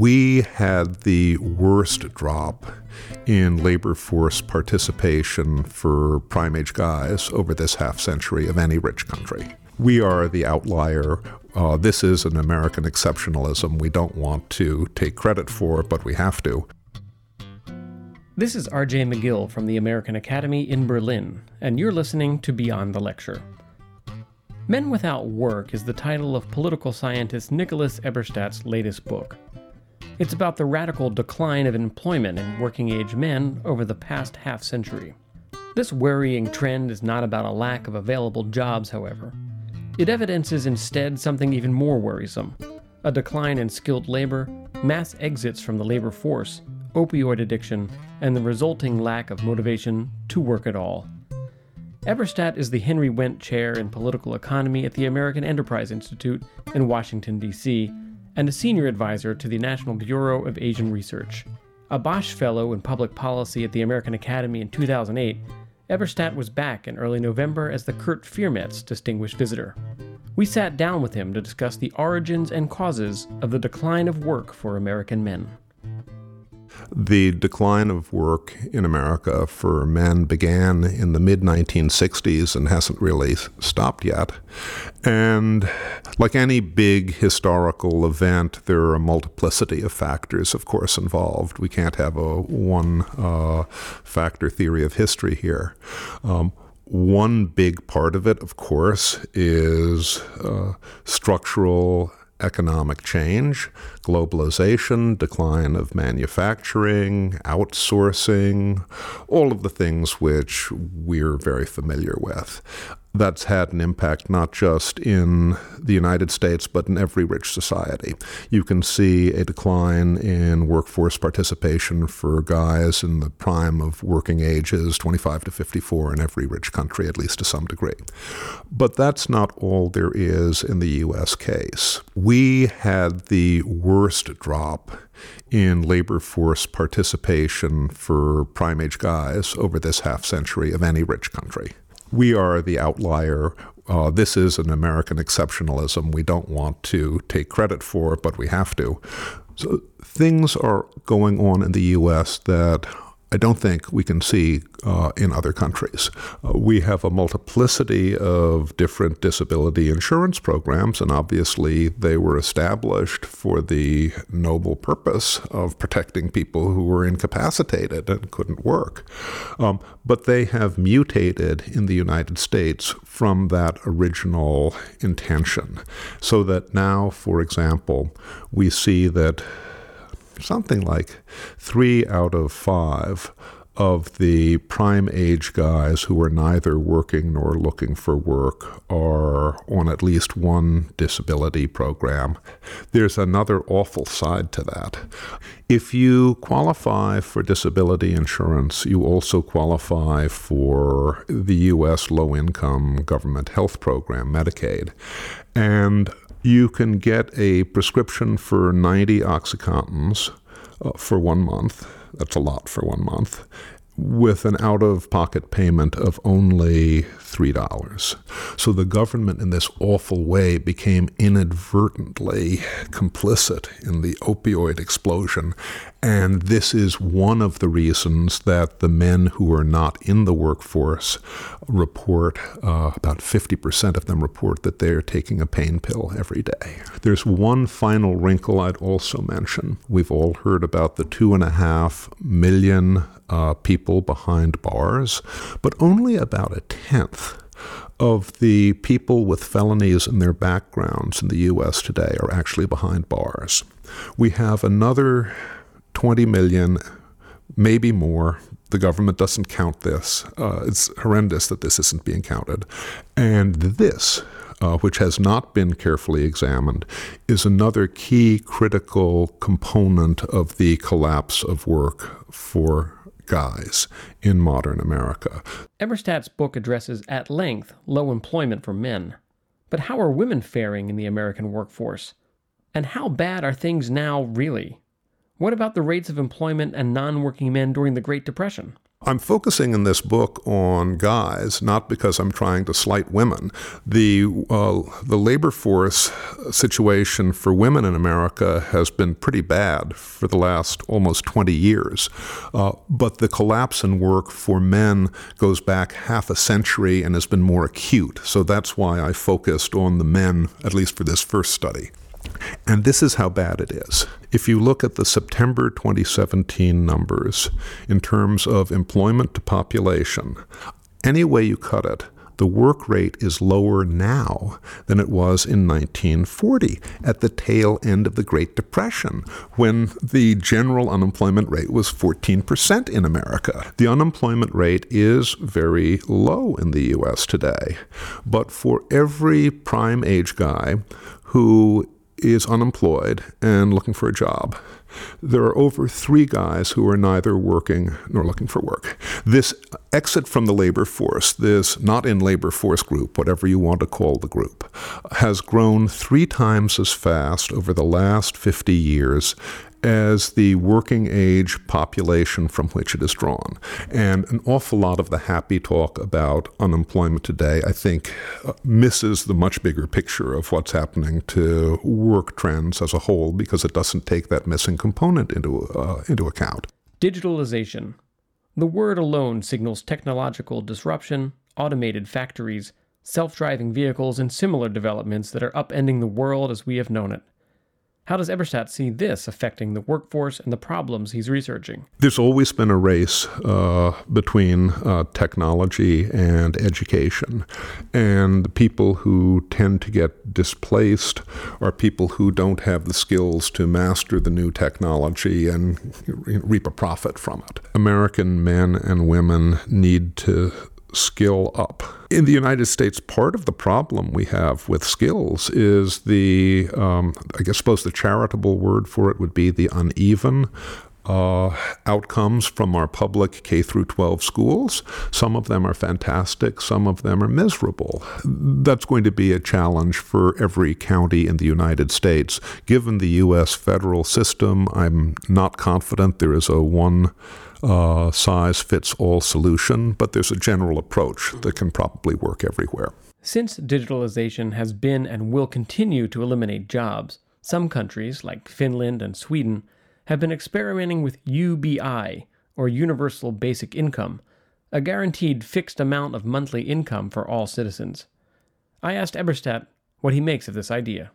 We had the worst drop in labor force participation for prime age guys over this half century of any rich country. We are the outlier. Uh, this is an American exceptionalism we don't want to take credit for, but we have to. This is RJ McGill from the American Academy in Berlin, and you're listening to Beyond the Lecture. Men Without Work is the title of political scientist Nicholas Eberstadt's latest book. It's about the radical decline of employment in working age men over the past half century. This worrying trend is not about a lack of available jobs, however. It evidences instead something even more worrisome a decline in skilled labor, mass exits from the labor force, opioid addiction, and the resulting lack of motivation to work at all. Eberstadt is the Henry Wendt Chair in Political Economy at the American Enterprise Institute in Washington, D.C., and a senior advisor to the National Bureau of Asian Research. A Bosch Fellow in Public Policy at the American Academy in 2008, Eberstadt was back in early November as the Kurt Viermetz Distinguished Visitor. We sat down with him to discuss the origins and causes of the decline of work for American men. The decline of work in America for men began in the mid 1960s and hasn't really stopped yet. And like any big historical event, there are a multiplicity of factors, of course, involved. We can't have a one uh, factor theory of history here. Um, one big part of it, of course, is uh, structural economic change, globalization, decline of manufacturing, outsourcing, all of the things which we're very familiar with that's had an impact not just in the United States, but in every rich society. You can see a decline in workforce participation for guys in the prime of working ages, 25 to 54, in every rich country, at least to some degree. But that's not all there is in the U.S. case. We had the worst drop in labor force participation for prime age guys over this half century of any rich country we are the outlier. Uh, this is an American exceptionalism we don't want to take credit for, but we have to. So things are going on in the U.S. that I don't think we can see uh, in other countries. Uh, we have a multiplicity of different disability insurance programs, and obviously they were established for the noble purpose of protecting people who were incapacitated and couldn't work. Um, but they have mutated in the United States from that original intention, so that now, for example, we see that something like three out of five of the prime age guys who are neither working nor looking for work are on at least one disability program. There's another awful side to that. If you qualify for disability insurance, you also qualify for the U.S. low income government health program, Medicaid. And you can get a prescription for 90 Oxycontins uh, for one month. That's a lot for one month with an out of pocket payment of only $3. So the government, in this awful way, became inadvertently complicit in the opioid explosion. And this is one of the reasons that the men who are not in the workforce report, uh, about 50% of them report that they're taking a pain pill every day. There's one final wrinkle I'd also mention. We've all heard about the two and a half million uh, people behind bars, but only about a tenth of the people with felonies in their backgrounds in the U.S. today are actually behind bars. We have another 20 million, maybe more. The government doesn't count this. Uh, it's horrendous that this isn't being counted. And this, uh, which has not been carefully examined, is another key critical component of the collapse of work for guys in modern America. Eberstadt's book addresses at length low employment for men. But how are women faring in the American workforce? And how bad are things now, really? What about the rates of employment and non working men during the Great Depression? I'm focusing in this book on guys, not because I'm trying to slight women. The uh, the labor force situation for women in America has been pretty bad for the last almost 20 years, uh, but the collapse in work for men goes back half a century and has been more acute. So that's why I focused on the men, at least for this first study. And this is how bad it is. If you look at the September 2017 numbers in terms of employment to population, any way you cut it, the work rate is lower now than it was in 1940 at the tail end of the Great Depression when the general unemployment rate was 14% in America. The unemployment rate is very low in the US today. But for every prime age guy who is unemployed and looking for a job. There are over three guys who are neither working nor looking for work. This exit from the labor force, this not in labor force group, whatever you want to call the group, has grown three times as fast over the last 50 years as the working age population from which it is drawn. And an awful lot of the happy talk about unemployment today, I think, uh, misses the much bigger picture of what's happening to work trends as a whole because it doesn't take that missing component into, uh, into account. Digitalization. The word alone signals technological disruption, automated factories, self driving vehicles, and similar developments that are upending the world as we have known it. How does Eberstadt see this affecting the workforce and the problems he's researching? There's always been a race uh, between uh, technology and education. And the people who tend to get displaced are people who don't have the skills to master the new technology and reap a profit from it. American men and women need to skill up. In the United States, part of the problem we have with skills is the, um, I guess, suppose the charitable word for it would be the uneven uh, outcomes from our public K through 12 schools. Some of them are fantastic, some of them are miserable. That's going to be a challenge for every county in the United States. Given the U.S. federal system, I'm not confident there is a one uh, size fits all solution, but there's a general approach that can probably work everywhere. Since digitalization has been and will continue to eliminate jobs, some countries, like Finland and Sweden, have been experimenting with UBI, or Universal Basic Income, a guaranteed fixed amount of monthly income for all citizens. I asked Eberstadt what he makes of this idea.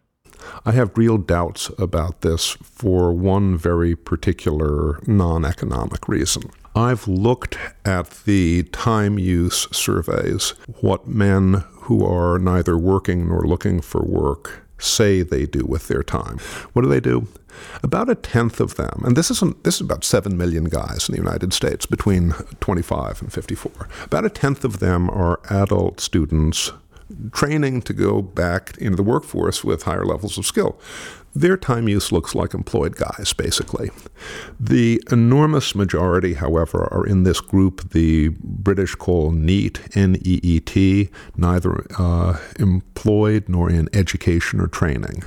I have real doubts about this for one very particular non economic reason. I've looked at the time use surveys, what men who are neither working nor looking for work say they do with their time. What do they do? About a tenth of them, and this is this is about seven million guys in the United States between 25 and 54. About a tenth of them are adult students training to go back into the workforce with higher levels of skill. Their time use looks like employed guys, basically. The enormous majority, however, are in this group the British call NEET, N E E T, neither uh, employed nor in education or training.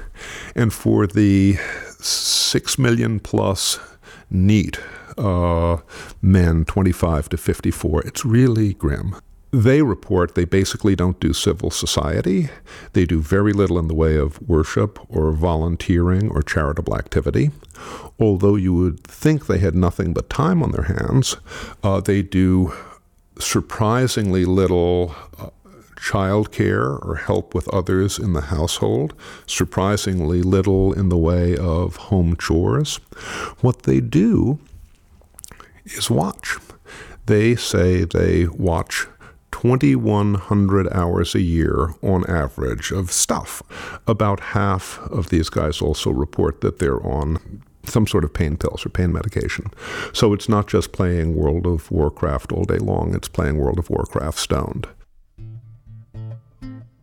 And for the six million plus NEET uh, men, 25 to 54, it's really grim they report they basically don't do civil society. They do very little in the way of worship or volunteering or charitable activity. Although you would think they had nothing but time on their hands, uh, they do surprisingly little uh, child care or help with others in the household, surprisingly little in the way of home chores. What they do is watch. They say they watch 2,100 hours a year on average of stuff. About half of these guys also report that they're on some sort of pain pills or pain medication. So it's not just playing World of Warcraft all day long, it's playing World of Warcraft stoned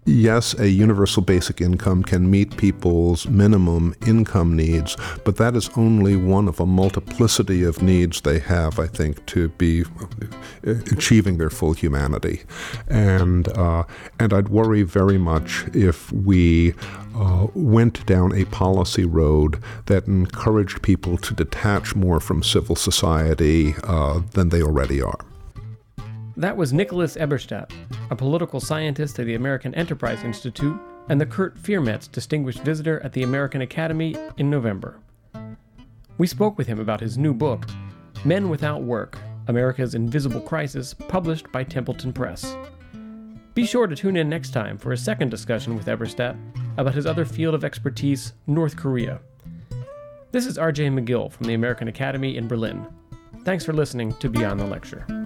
yes, a universal basic income can meet people's minimum income needs, but that is only one of a multiplicity of needs they have, I think, to be uh, achieving their full humanity. And, uh, and I'd worry very much if we uh, went down a policy road that encouraged people to detach more from civil society uh, than they already are. That was Nicholas Eberstadt, a political scientist at the American Enterprise Institute and the Kurt Viermetz Distinguished Visitor at the American Academy in November. We spoke with him about his new book, Men Without Work America's Invisible Crisis, published by Templeton Press. Be sure to tune in next time for a second discussion with Eberstadt about his other field of expertise, North Korea. This is RJ McGill from the American Academy in Berlin. Thanks for listening to Beyond the Lecture.